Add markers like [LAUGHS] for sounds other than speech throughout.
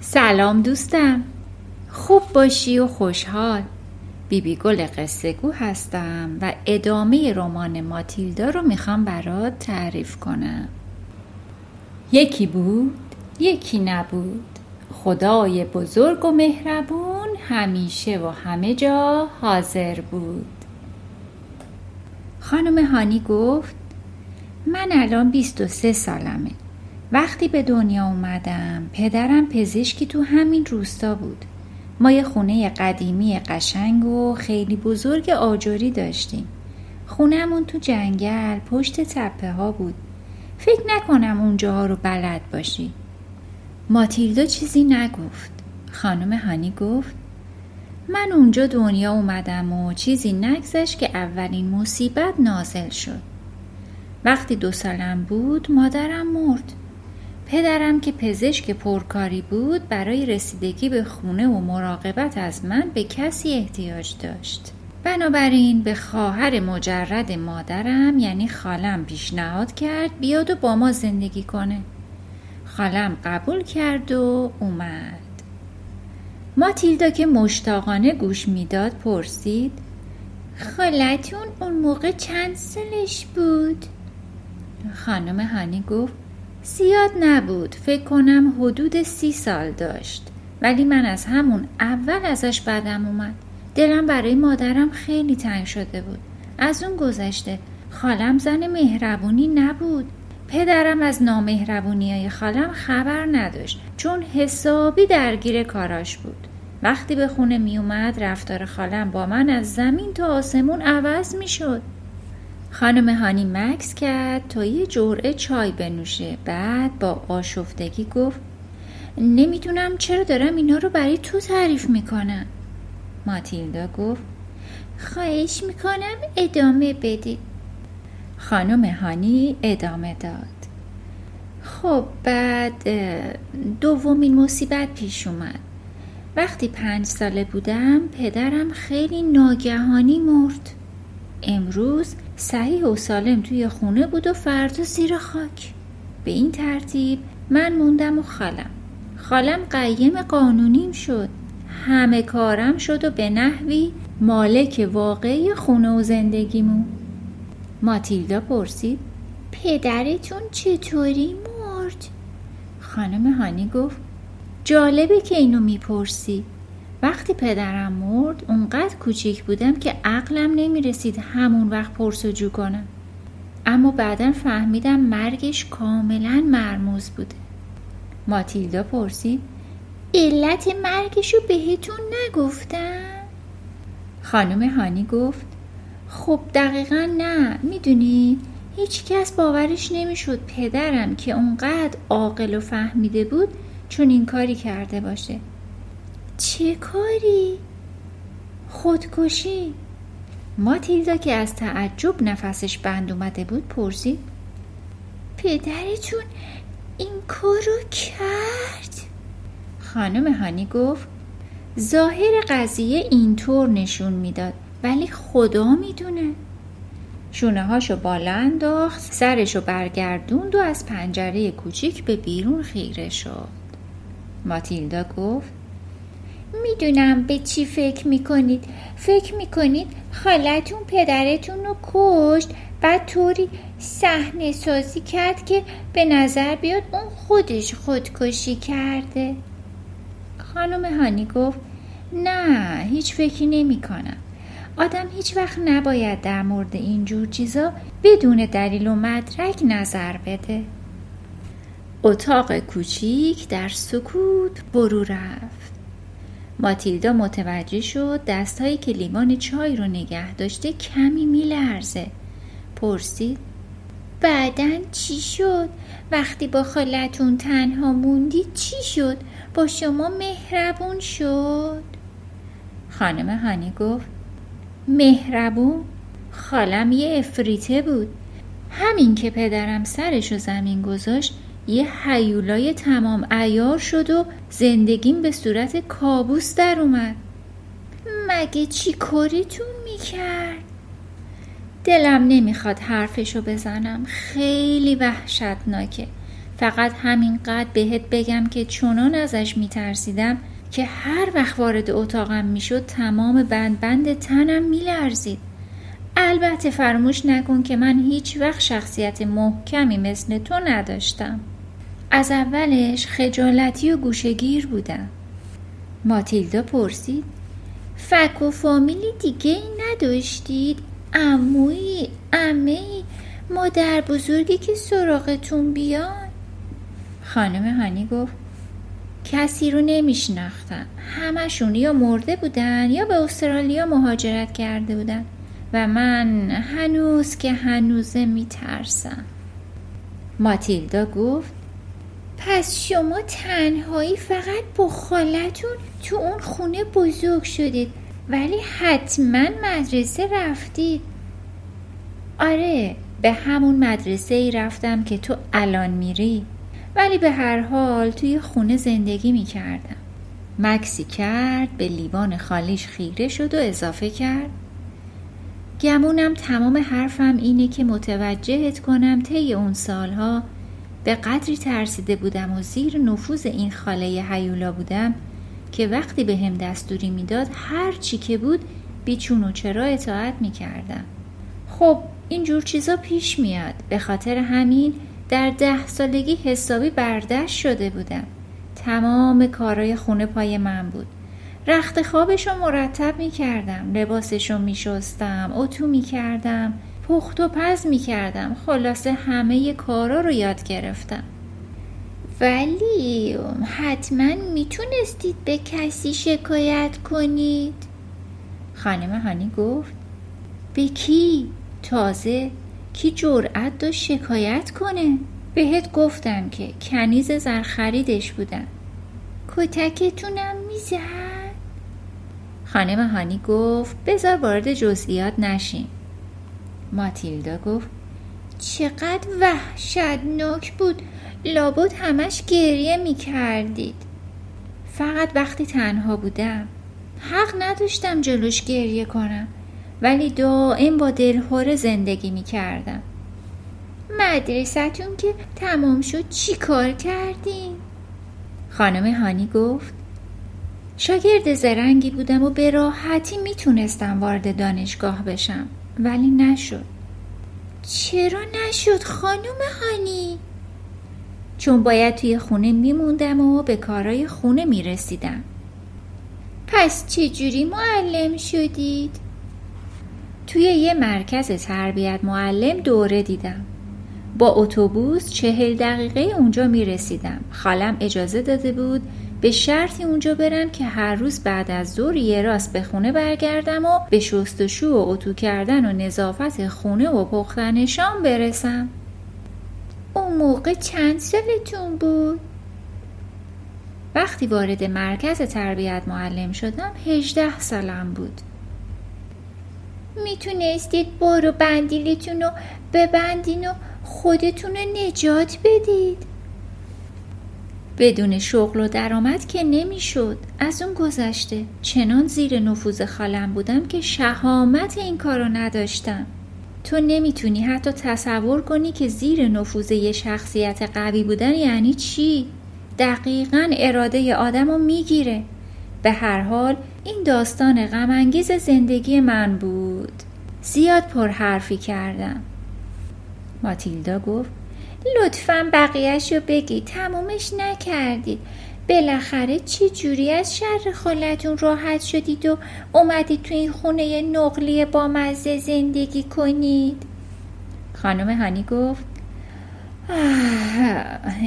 سلام دوستم. خوب باشی و خوشحال. بیبی گل قصه گو هستم و ادامه رمان ماتیلدا رو می‌خوام برات تعریف کنم. یکی بود یکی نبود. خدای بزرگ و مهربون همیشه و همه جا حاضر بود. خانم هانی گفت من الان 23 سالمه. وقتی به دنیا اومدم پدرم پزشکی تو همین روستا بود. ما یه خونه قدیمی قشنگ و خیلی بزرگ آجوری داشتیم. خونهمون تو جنگل پشت تپه ها بود. فکر نکنم اونجاها رو بلد باشی. ماتیلدا چیزی نگفت. خانم هانی گفت من اونجا دنیا اومدم و چیزی نگذشت که اولین مصیبت نازل شد. وقتی دو سالم بود مادرم مرد. پدرم که پزشک پرکاری بود برای رسیدگی به خونه و مراقبت از من به کسی احتیاج داشت. بنابراین به خواهر مجرد مادرم یعنی خالم پیشنهاد کرد بیاد و با ما زندگی کنه. خالم قبول کرد و اومد. ماتیلدا که مشتاقانه گوش می‌داد پرسید خالتون اون موقع چند سالش بود؟ خانم هانی گفت زیاد نبود. فکر کنم حدود سی سال داشت. ولی من از همون اول ازش بدم اومد. دلم برای مادرم خیلی تنگ شده بود. از اون گذشته خالم زن مهربونی نبود. پدرم از نامهربونی های خالم خبر نداشت چون حسابی درگیر کاراش بود. وقتی به خونه می اومد رفتار خالم با من از زمین تا آسمون عوض می شد خانم هانی مکس کرد تا یه جرعه چای بنوشه. بعد با آشفتگی گفت نمی‌دونم چرا دارم اینا رو برای تو تعریف می‌کنم. ماتیلدا گفت خواهش می‌کنم ادامه بدید خانم هانی ادامه داد. خب بعد دومین مصیبت پیش اومد. وقتی پنج ساله بودم پدرم خیلی ناگهانی مرد. امروز صحیح و سالم توی خونه بود و فردا زیر خاک. به این ترتیب من موندم و خالم. خالم قیم قانونیم شد. همه کارم شد و به نحوی مالک واقعی خونه و زندگیمون ماتیلدا پرسید پدرتون چطوری مرد؟ خانم هانی گفت جالبه که اینو می‌پرسی. وقتی پدرم مرد اونقدر کوچیک بودم که عقلم نمی‌رسید همون وقت پرسجو کنم. اما بعدا فهمیدم مرگش کاملا مرموز بوده. ماتیلدا پرسید علت مرگشو بهتون نگفتم؟ خانم هانی گفت خب دقیقا نه می‌دونی هیچ کس باورش نمی‌شد پدرم که اونقدر عاقل و فهمیده بود چون این کاری کرده باشه. چه کاری؟ خودکشی ماتیلدا که از تعجب نفسش بند اومده بود پرسید پدرتون این کارو کرد؟ خانم هانی گفت ظاهر قضیه اینطور نشون می‌داد ولی خدا می‌دونه شونه هاشو بالا انداخت سرشو برگردوند و از پنجره کوچیک به بیرون خیره شد ماتیلدا گفت می‌دونم به چی فکر می‌کنید. فکر می‌کنید خالتون پدرتون رو کشت بعد طوری صحنه سازی کرد که به نظر بیاد اون خودش خودکشی کرده. خانم هانی گفت نه هیچ فکری نمی کنم آدم هیچ وقت نباید در مورد اینجور چیزا بدون دلیل و مدرک نظر بده. اتاق کوچیک در سکوت برو رفت. ماتیلدا متوجه شد دستهایی که لیوان چای رو نگه داشته کمی میلرزه پرسید بعدا چی شد؟ وقتی با خالتون تنها موندید چی شد؟ با شما مهربون شد؟ خانم هانی گفت مهربون؟ خالم یه افریته بود همین که پدرم سرش و زمین گذاشت یه حیولای تمام ایار شد و زندگیم به صورت کابوس در اومد. مگه چی کاریتون می‌کرد؟ دلم نمی‌خواد حرفشو بزنم. خیلی وحشتناکه. فقط همینقدر بهت بگم که چنان ازش میترسیدم که هر وقت وارد اتاقم می‌شد تمام بند بند تنم میلرزید. البته فراموش نکن که من هیچ وقت شخصیت محکمی مثل تو نداشتم. از اولش خجالتی و گوشگیر بودم. ماتیلدا پرسید فک و فامیلی دیگه ای نداشتید؟ اموی امه مادر بزرگی که سراغتون بیان خانم هانی گفت کسی رو نمیشناختم. همشون یا مرده بودن یا به استرالیا مهاجرت کرده بودن و من هنوز که هنوزه میترسم. ماتیلدا گفت پس شما تنهایی فقط با خالتون تو اون خونه بزرگ شدید ولی حتما مدرسه رفتید. آره به همون مدرسه ای رفتم که تو الان میری. ولی به هر حال توی خونه زندگی می‌کردم. مکسی کرد به لیوان خالیش خیره شد و اضافه کرد. گمونم تمام حرفم اینه که متوجهت کنم طی اون سالها به قدری ترسیده بودم و زیر نفوذ این خاله هیولا بودم که وقتی به هم دستوری می‌داد هر چی که بود بیچون و چرا اطاعت می‌کردم. خب اینجور چیزا پیش میاد. به خاطر همین در ده سالگی حسابی بردشت شده بودم. تمام کارای خونه پای من بود. رخت خوابش رو مرتب می کردم لباسش رو می شستم اتو می کردم پخت و پز می کردم خلاصه همه کارا رو یاد گرفتم ولی حتما می‌تونستید به کسی شکایت کنید خانم هانی گفت به کی؟ تازه کی جرأت داشت شکایت کنه؟ بهت گفتم که کنیز زر خریدش بودم کتکتونم می‌زد؟ خانم هانی گفت بذار وارد جزئیات نشیم ماتیلدا گفت چقدر وحشتناک بود. لابد همش گریه می کردید فقط وقتی تنها بودم. حق نداشتم جلوش گریه کنم ولی دائم با دلهوره زندگی می کردم مدرسهتون که تمام شد چی کار کردین؟ خانم هانی گفت شاگرد زرنگی بودم و به راحتی می‌تونستم وارد دانشگاه بشم. ولی نشد چرا نشد خانم هانی؟ چون باید توی خونه میموندم و به کارای خونه می‌رسیدم پس چجوری معلم شدید؟ توی یه مرکز تربیت معلم دوره دیدم با اتوبوس چهل دقیقه اونجا می‌رسیدم خالم اجازه داده بود به شرطی اونجا برم که هر روز بعد از ظهر یه راست به خونه برگردم و به شستشو و اتو کردن و نظافت خونه و پختن شام برسم. اون موقع چند سالتون بود؟ وقتی وارد مرکز تربیت معلم شدم هجده سالم بود. می‌تونستید برو بندیلتون رو ببندین و خودتون رو نجات بدید. بدون شغل و درآمد که نمی‌شد. از اون گذشته چنان زیر نفوذ خالم بودم که شهامت این کارو نداشتم. تو نمی‌تونی حتی تصور کنی که زیر نفوذ یه شخصیت قوی بودن یعنی چی؟ دقیقا اراده آدم رو می‌گیره. به هر حال این داستان غمانگیز زندگی من بود. زیاد پرحرفی کردم. ماتیلدا گفت لطفا بقیهش رو بگی تمومش نکردید. بالاخره چی جوری از شر خالتون راحت شدید و اومدید تو این خونه نقلی با مزه زندگی کنید؟ خانم هانی گفت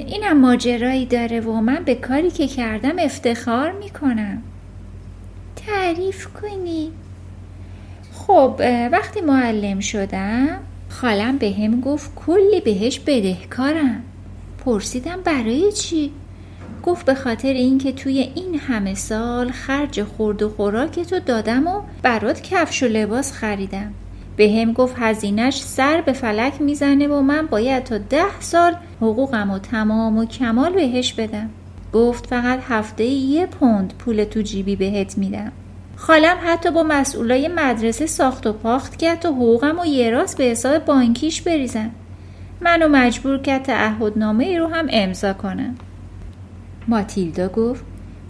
اینم ماجرایی داره و من به کاری که کردم افتخار می‌کنم. تعریف کنی. خب وقتی معلم شدم خالم به هم گفت کلی بهش بدهکارم پرسیدم برای چی؟ گفت به خاطر اینکه توی این همه سال خرج خورد و خوراک تو دادم و برات کفش و لباس خریدم. به هم گفت هزینش سر به فلک می‌زنه و من باید تا ده سال حقوقم و تمام و کمال بهش بدم. گفت فقط هفته یه پوند پول تو جیبی بهت میدم. خالم حتی با مسئولای مدرسه ساخت و پاخت کرد تا حقوقم و یه راست به حساب بانکیش بریزم. منو مجبور کرد تعهدنامه ای رو هم امضا کنم. ماتیلدا گفت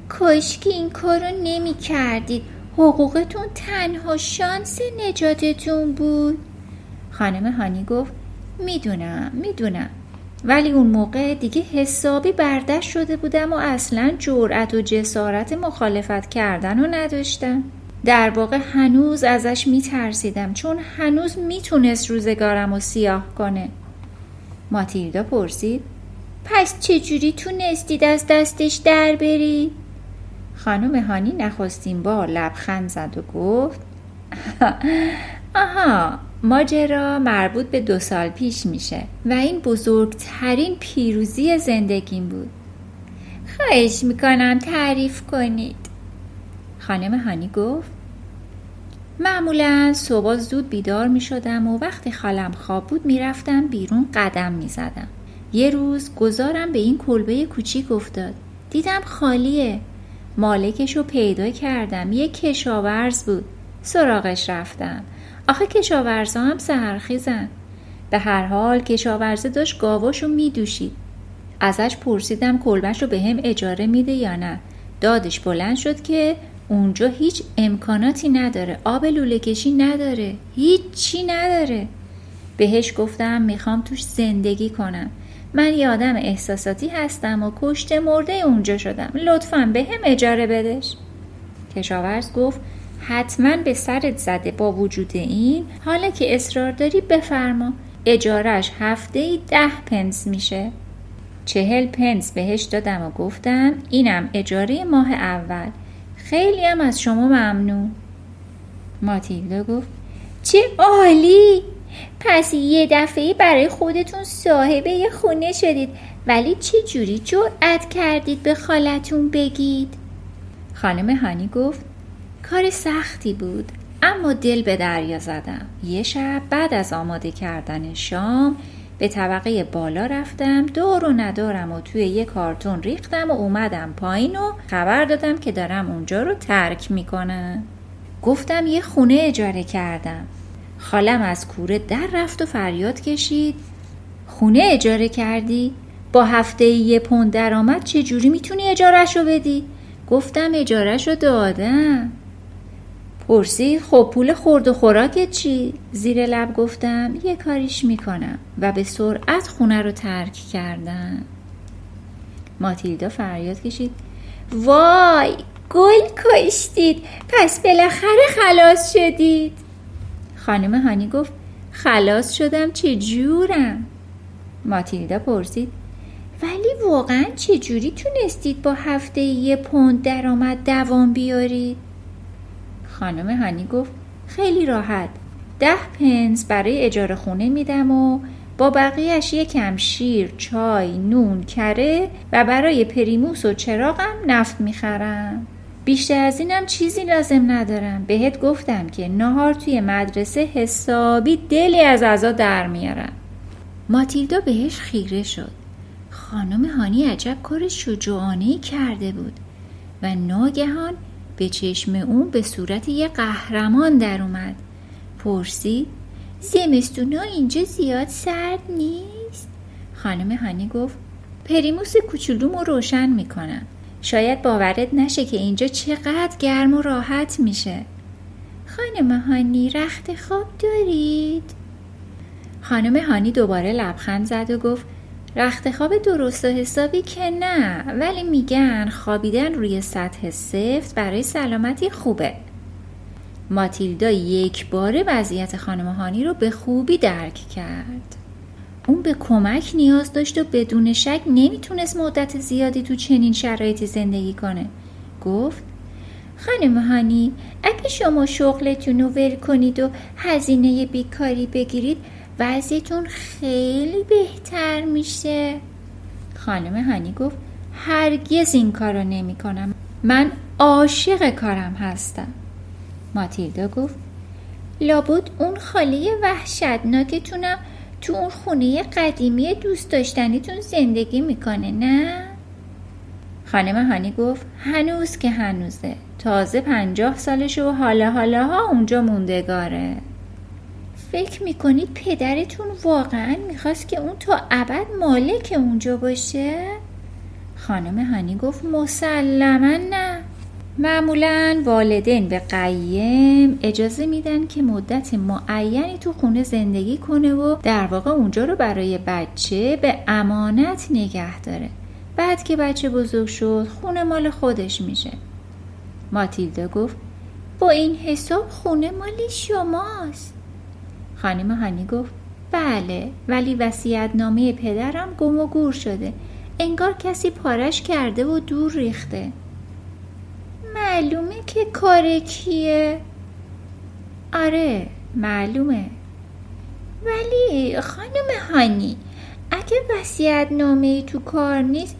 کاشکی این کارو نمی کردید. حقوقتون تنها شانس نجاتتون بود. خانم هانی گفت می‌دونم می‌دونم. ولی اون موقع دیگه حسابی برداشت شده بودم و اصلا جرأت و جسارت مخالفت کردن رو نداشتم در واقع هنوز ازش میترسیدم چون هنوز می‌تونست روزگارم رو سیاه کنه ماتیلدا پرسید پس چجوری تونستید از دستش در برید؟ خانم هانی نخستین بار لبخند زد و گفت [LAUGHS] آها ماجرا مربوط به دو سال پیش میشه و این بزرگترین پیروزی زندگیم بود خواهش می‌کنم تعریف کنید خانم هانی گفت معمولا صبح زود بیدار می شدم و وقتی خالم خواب بود می‌رفتم بیرون قدم می زدم. یه روز گذارم به این کلبه کوچیک افتاد. دیدم خالیه. مالکش رو پیدا کردم. یه کشاورز بود. سراغش رفتم. آخه کشاورزا هم سهرخیزن. به هر حال کشاورزه داشت گاواشو می دوشید. ازش پرسیدم کلبش رو به هم اجاره میده یا نه. دادش بلند شد که اونجا هیچ امکاناتی نداره آب لوله کشی نداره هیچی نداره بهش گفتم می‌خوام توش زندگی کنم من یه آدم احساساتی هستم و کشته مرده اونجا شدم لطفا به هم اجاره بدش کشاورز گفت حتما به سرت زده با وجود این. حالا که اصرار داری بفرما. اجارش هفته ای ده پنس میشه. چهل پنس بهش دادم و گفتم اینم اجاره ماه اول. خیلی هم از شما ممنون. ماتیلدا گفت چه عالی! پس یه دفعه برای خودتون صاحب یه خونه شدید. ولی چه جوری جرأت کردید به خالتون بگید؟ خانم هانی گفت کار سختی بود اما دل به دریا زدم. یه شب بعد از آماده کردن شام به طبقه بالا رفتم دور و ندارم و توی یه کارتون ریختم و اومدم پایین و خبر دادم که دارم اونجا رو ترک می‌کنم. گفتم یه خونه اجاره کردم. خالم از کوره در رفت و فریاد کشید. خونه اجاره کردی؟ با هفته یه پوند درآمد چجوری می‌تونی اجارش رو بدی؟ گفتم اجارش رو دادم. پرسی خب پول خورد و خوراکت چی؟ زیر لب گفتم یه کاریش می‌کنم. و به سرعت خونه رو ترک کردم. ماتیلدا فریاد کشید. وای گل کشتید. پس بالاخره خلاص شدید. خانم هانی گفت خلاص شدم چه جورم؟ ماتیلدا پرسید. ولی واقعا چه جوری تونستید با هفته یه پوند درآمد دوام بیارید؟ خانم هانی گفت خیلی راحت. ده پنس برای اجاره خونه میدم و با بقیهش یکم شیر، چای، نون، کره و برای پریموس و چراغم نفت می‌خرم. بیشتر از اینم چیزی لازم ندارم. بهت گفتم که نهار توی مدرسه حسابی دلی از ازا در میارم. ماتیلدا بهش خیره شد. خانم هانی عجب کار شجاعانه کرده بود و ناگهان به چشم اون به صورت یه قهرمان در اومد. پرسید زمستونا اینجا زیاد سرد نیست؟ خانم هانی گفت پریموس کوچولومو روشن می‌کنم. شاید باورت نشه که اینجا چقدر گرم و راحت میشه. خانم هانی رخت خواب دارید؟ خانم هانی دوباره لبخند زد و گفت رخت خواب درست و حسابی که نه ولی میگن خوابیدن روی سطح سفت برای سلامتی خوبه. ماتیلدا یک بار وضعیت خانمهانی رو به خوبی درک کرد. اون به کمک نیاز داشت و بدون شک نمی‌تونست مدت زیادی تو چنین شرایطی زندگی کنه. گفت خانم هانی اگه شما شغلتون رو ول کنید و هزینه بیکاری بگیرید وضعیتون خیلی بهتر میشه. خانم هانی گفت هرگز این کار رو نمی کنم من عاشق کارم هستم. ماتیلدا گفت لابد اون خاله وحشتناکتونم تو اون خونه قدیمی دوست داشتنیتون زندگی می‌کنه نه؟ خانم هانی گفت هنوز که هنوزه. تازه پنجاه سالش و حالا حالا ها اونجا موندگاره. فکر می‌کنید پدرتون واقعا می‌خواست که اون تا ابد مالک اونجا باشه؟ خانم هانی گفت مسلما نه. معمولا والدین به قیم اجازه میدن که مدت معینی تو خونه زندگی کنه و در واقع اونجا رو برای بچه به امانت نگه داره. بعد که بچه بزرگ شد خونه مال خودش میشه. ماتیلدا گفت با این حساب خونه مال شماست. خانم هانی گفت بله ولی وسیعت نامه پدرم گم و گور شده. انگار کسی پارش کرده و دور ریخته. معلومه که کار کیه؟ آره معلومه. ولی خانم هانی اگه وسیعت نامه تو کار نیست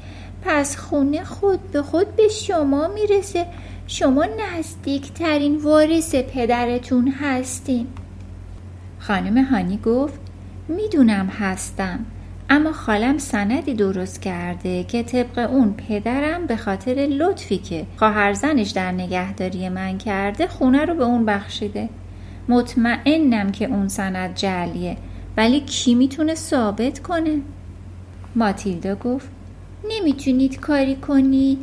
پس خونه خود به خود به شما می‌رسه. شما نزدیکترین وارث پدرتون هستین. خانم هانی گفت می‌دونم هستم اما خالم سندی درست کرده که طبق اون پدرم به خاطر لطفی که خواهرزنش در نگهداری من کرده خونه رو به اون بخشیده. مطمئنم که اون سند جلیه ولی کی می‌تونه ثابت کنه؟ ماتیلدا گفت نمی‌تونید کاری کنید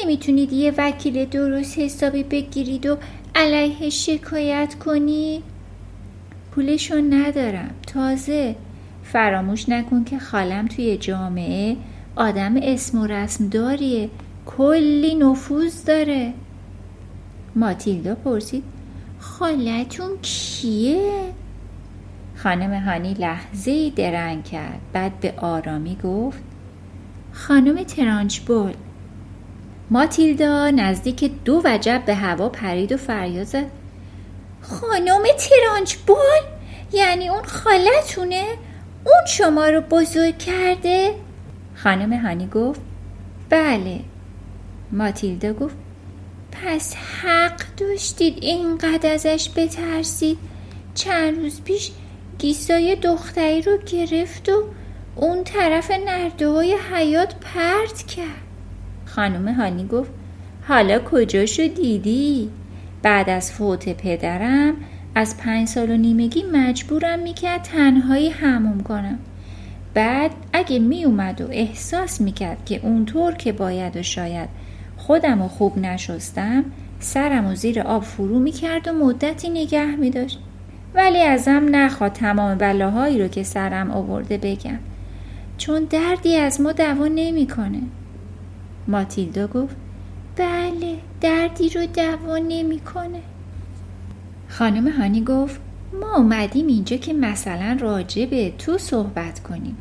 نمی‌تونید یه وکیل درست حسابی بگیرید و علیه شکایت کنید پولشو ندارم. تازه فراموش نکن که خالم توی جامعه آدم اسم و رسم داریه. کلی نفوذ داره. ماتیلدا پرسید خالتون کیه؟ خانم هانی لحظه درنگ کرد. بعد به آرامی گفت خانم ترانچبول. ماتیلدا نزدیک دو وجب به هوا پرید و فریاد زد. خانم ترانچبول یعنی اون خالتونه؟ اون شما رو بزرگ کرده؟ خانم هانی گفت بله. ماتیلدا گفت پس حق داشتید اینقدر ازش بترسید؟ چند روز پیش گیسای دختری رو گرفت و اون طرف نرده های حیات پرت کرد. خانم هانی گفت حالا کجاشو دیدی؟ بعد از فوت پدرم از پنج سال و نیمگی مجبورم می‌کرد تنهایی هموم کنم. بعد اگه میومد و احساس می‌کرد که اونطور که باید و شاید خودم و خوب نشستم سرم و زیر آب فرو می‌کرد و مدتی نگه میداشت. ولی ازم نخواد تمام بلاهایی رو که سرم آورده بگم. چون دردی از ما دوا نمی‌کنه. ماتیلدا گفت بله دردی رو دوا نمی‌کنه. خانم هانی گفت ما اومدیم اینجا که مثلا راجع به تو صحبت کنیم.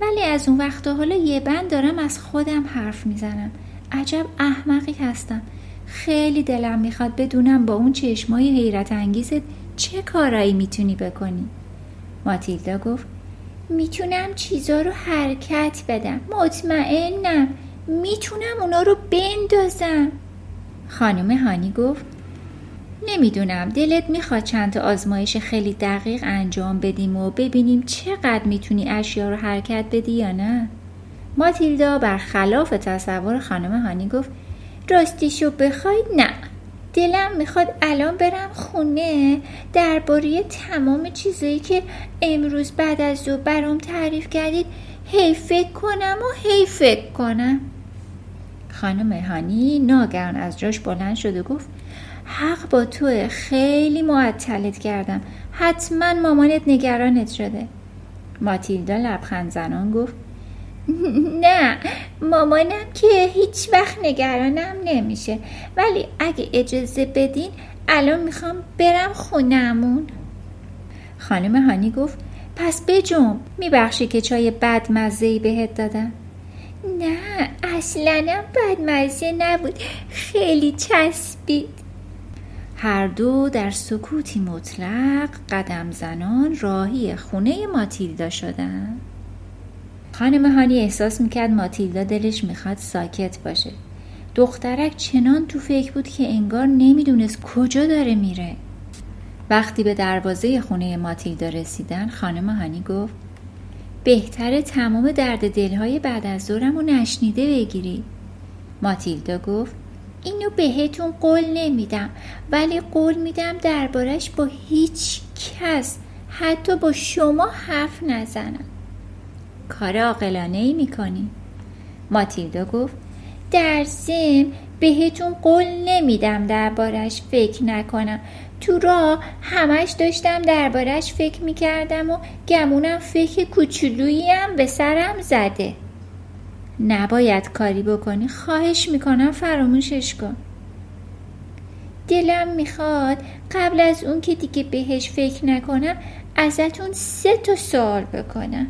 ولی از اون وقت حالا یه بند دارم از خودم حرف می‌زنم. عجب احمقی هستم. خیلی دلم می‌خواد بدونم با اون چشمای حیرت انگیزت چه کارایی می‌تونی بکنی. ماتیلدا گفت می‌تونم چیزا رو حرکت بدم. مطمئنم. می‌تونم اونا رو بندازم. خانم هانی گفت نمی‌دونم دلت می‌خواد چند تا آزمایش خیلی دقیق انجام بدیم و ببینیم چقدر می‌تونی اشیا رو حرکت بدی یا نه. ماتیلدا برخلاف تصور خانم هانی گفت راستیشو بخواید نه. دلم می‌خواد الان برم خونه درباره تمام چیزایی که امروز بعد از دو برام تعریف کردید هی فکر کنم و هی فکر کنم. خانم هانی ناگهان از جاش بلند شد و گفت حق با توه خیلی معطلت کردم. حتما مامانت نگرانت شده. ماتیلدا لبخند زنان گفت نه مامانم که هیچ وقت نگرانم نمیشه. ولی اگه اجازه بدین الان می‌خوام برم خونمون خانم هانی گفت پس بجم میبخشی که چای بدمزه بهت دادم نه اصلا بدمزه نبود خیلی چسبید هر دو در سکوتی مطلق قدم زنان راهی خونه ماتیلدا شدند. خانم هانی احساس می‌کرد ماتیلدا دلش می‌خواد ساکت باشه. دخترک چنان تو فکر بود که انگار نمی‌دونست کجا داره میره. وقتی به دروازه خونه ماتیلدا رسیدن خانم هانی گفت بهتره تمام درد دلهای بعد از ظهرم رو نشنیده بگیری. ماتیلدا گفت اینو بهتون قول نمیدم ولی قول میدم دربارش با هیچ کس حتی با شما حرف نزنم کار عاقلانه ای می‌کنی ماتیلدا گفت در زم بهتون قول نمیدم دربارش فکر نکنم تو راه همش داشتم دربارش فکر می‌کردم و گمونم فکر کوچولوییم به سرم زده. نباید کاری بکنی خواهش می‌کنم فراموشش کن. دلم می‌خواد قبل از اون که دیگه بهش فکر نکنم ازتون سه تا سوال بکنم.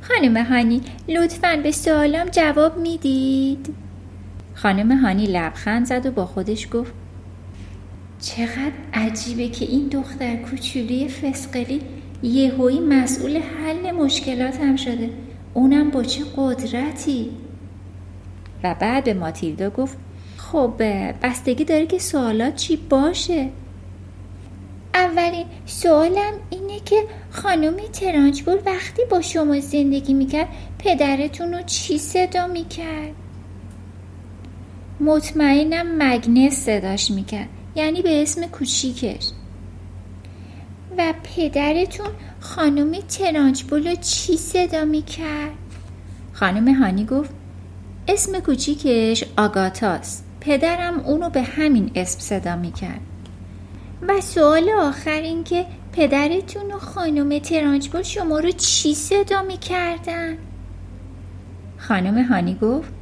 خانم هانی لطفا به سوالم جواب می‌دید؟ خانم هانی لبخند زد و با خودش گفت چقدر عجیبه که این دختر کوچولی فسقلی یهویی مسئول حل مشکلاتم شده. اونم با چه قدرتی؟ و بعد به ماتیلدا گفت خب بستگی داره که سوالات چی باشه. اولین سوالم اینه که خانم ترانچبور وقتی با شما زندگی می‌کرد پدرتون رو چی صدا می‌کرد؟ مطمئنم مگنس صداش می‌کرد. یعنی به اسم کوچیکش و پدرتون خانم ترانچبول رو چی صدا می‌کرد؟ خانم هانی گفت اسم کوچیکش آگاتاست پدرم اونو به همین اسم صدا می‌کرد و سوال آخر این که پدرتون و خانم ترانچبول شما رو چی صدا می‌کردن؟ خانم هانی گفت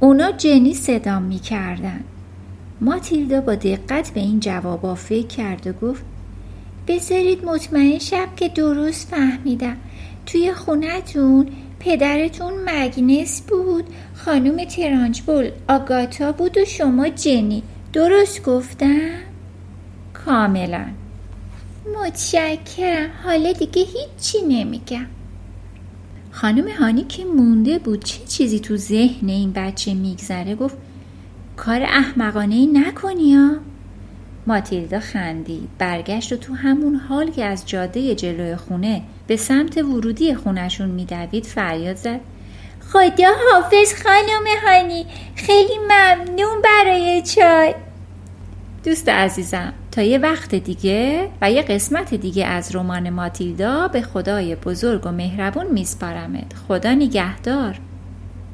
اونا جنی صدا می‌کردن ماتیلدا با دقت به این جوابا فکر کرد و گفت بذارید مطمئن شب که درست فهمیدم. توی خونتون پدرتون مگنس بود خانم ترانچبول آگاتا بود و شما جنی. درست گفتم؟ کاملا. متشکرم. حالا دیگه هیچی نمیگم. خانم هانی که مونده بود چه چیزی تو ذهن این بچه میگذره؟ گفت کار احمقانه ای نکنی ها. ماتیلدا خندید برگشت و تو همون حال که از جاده جلوی خونه به سمت ورودی خونشون میدوید فریاد زد. خدا حافظ خانم هانی خیلی ممنون برای چای. دوست عزیزم تا یه وقت دیگه و یه قسمت دیگه از رمان ماتیلدا به خدای بزرگ و مهربون میسپارمت. خدا نگهدار.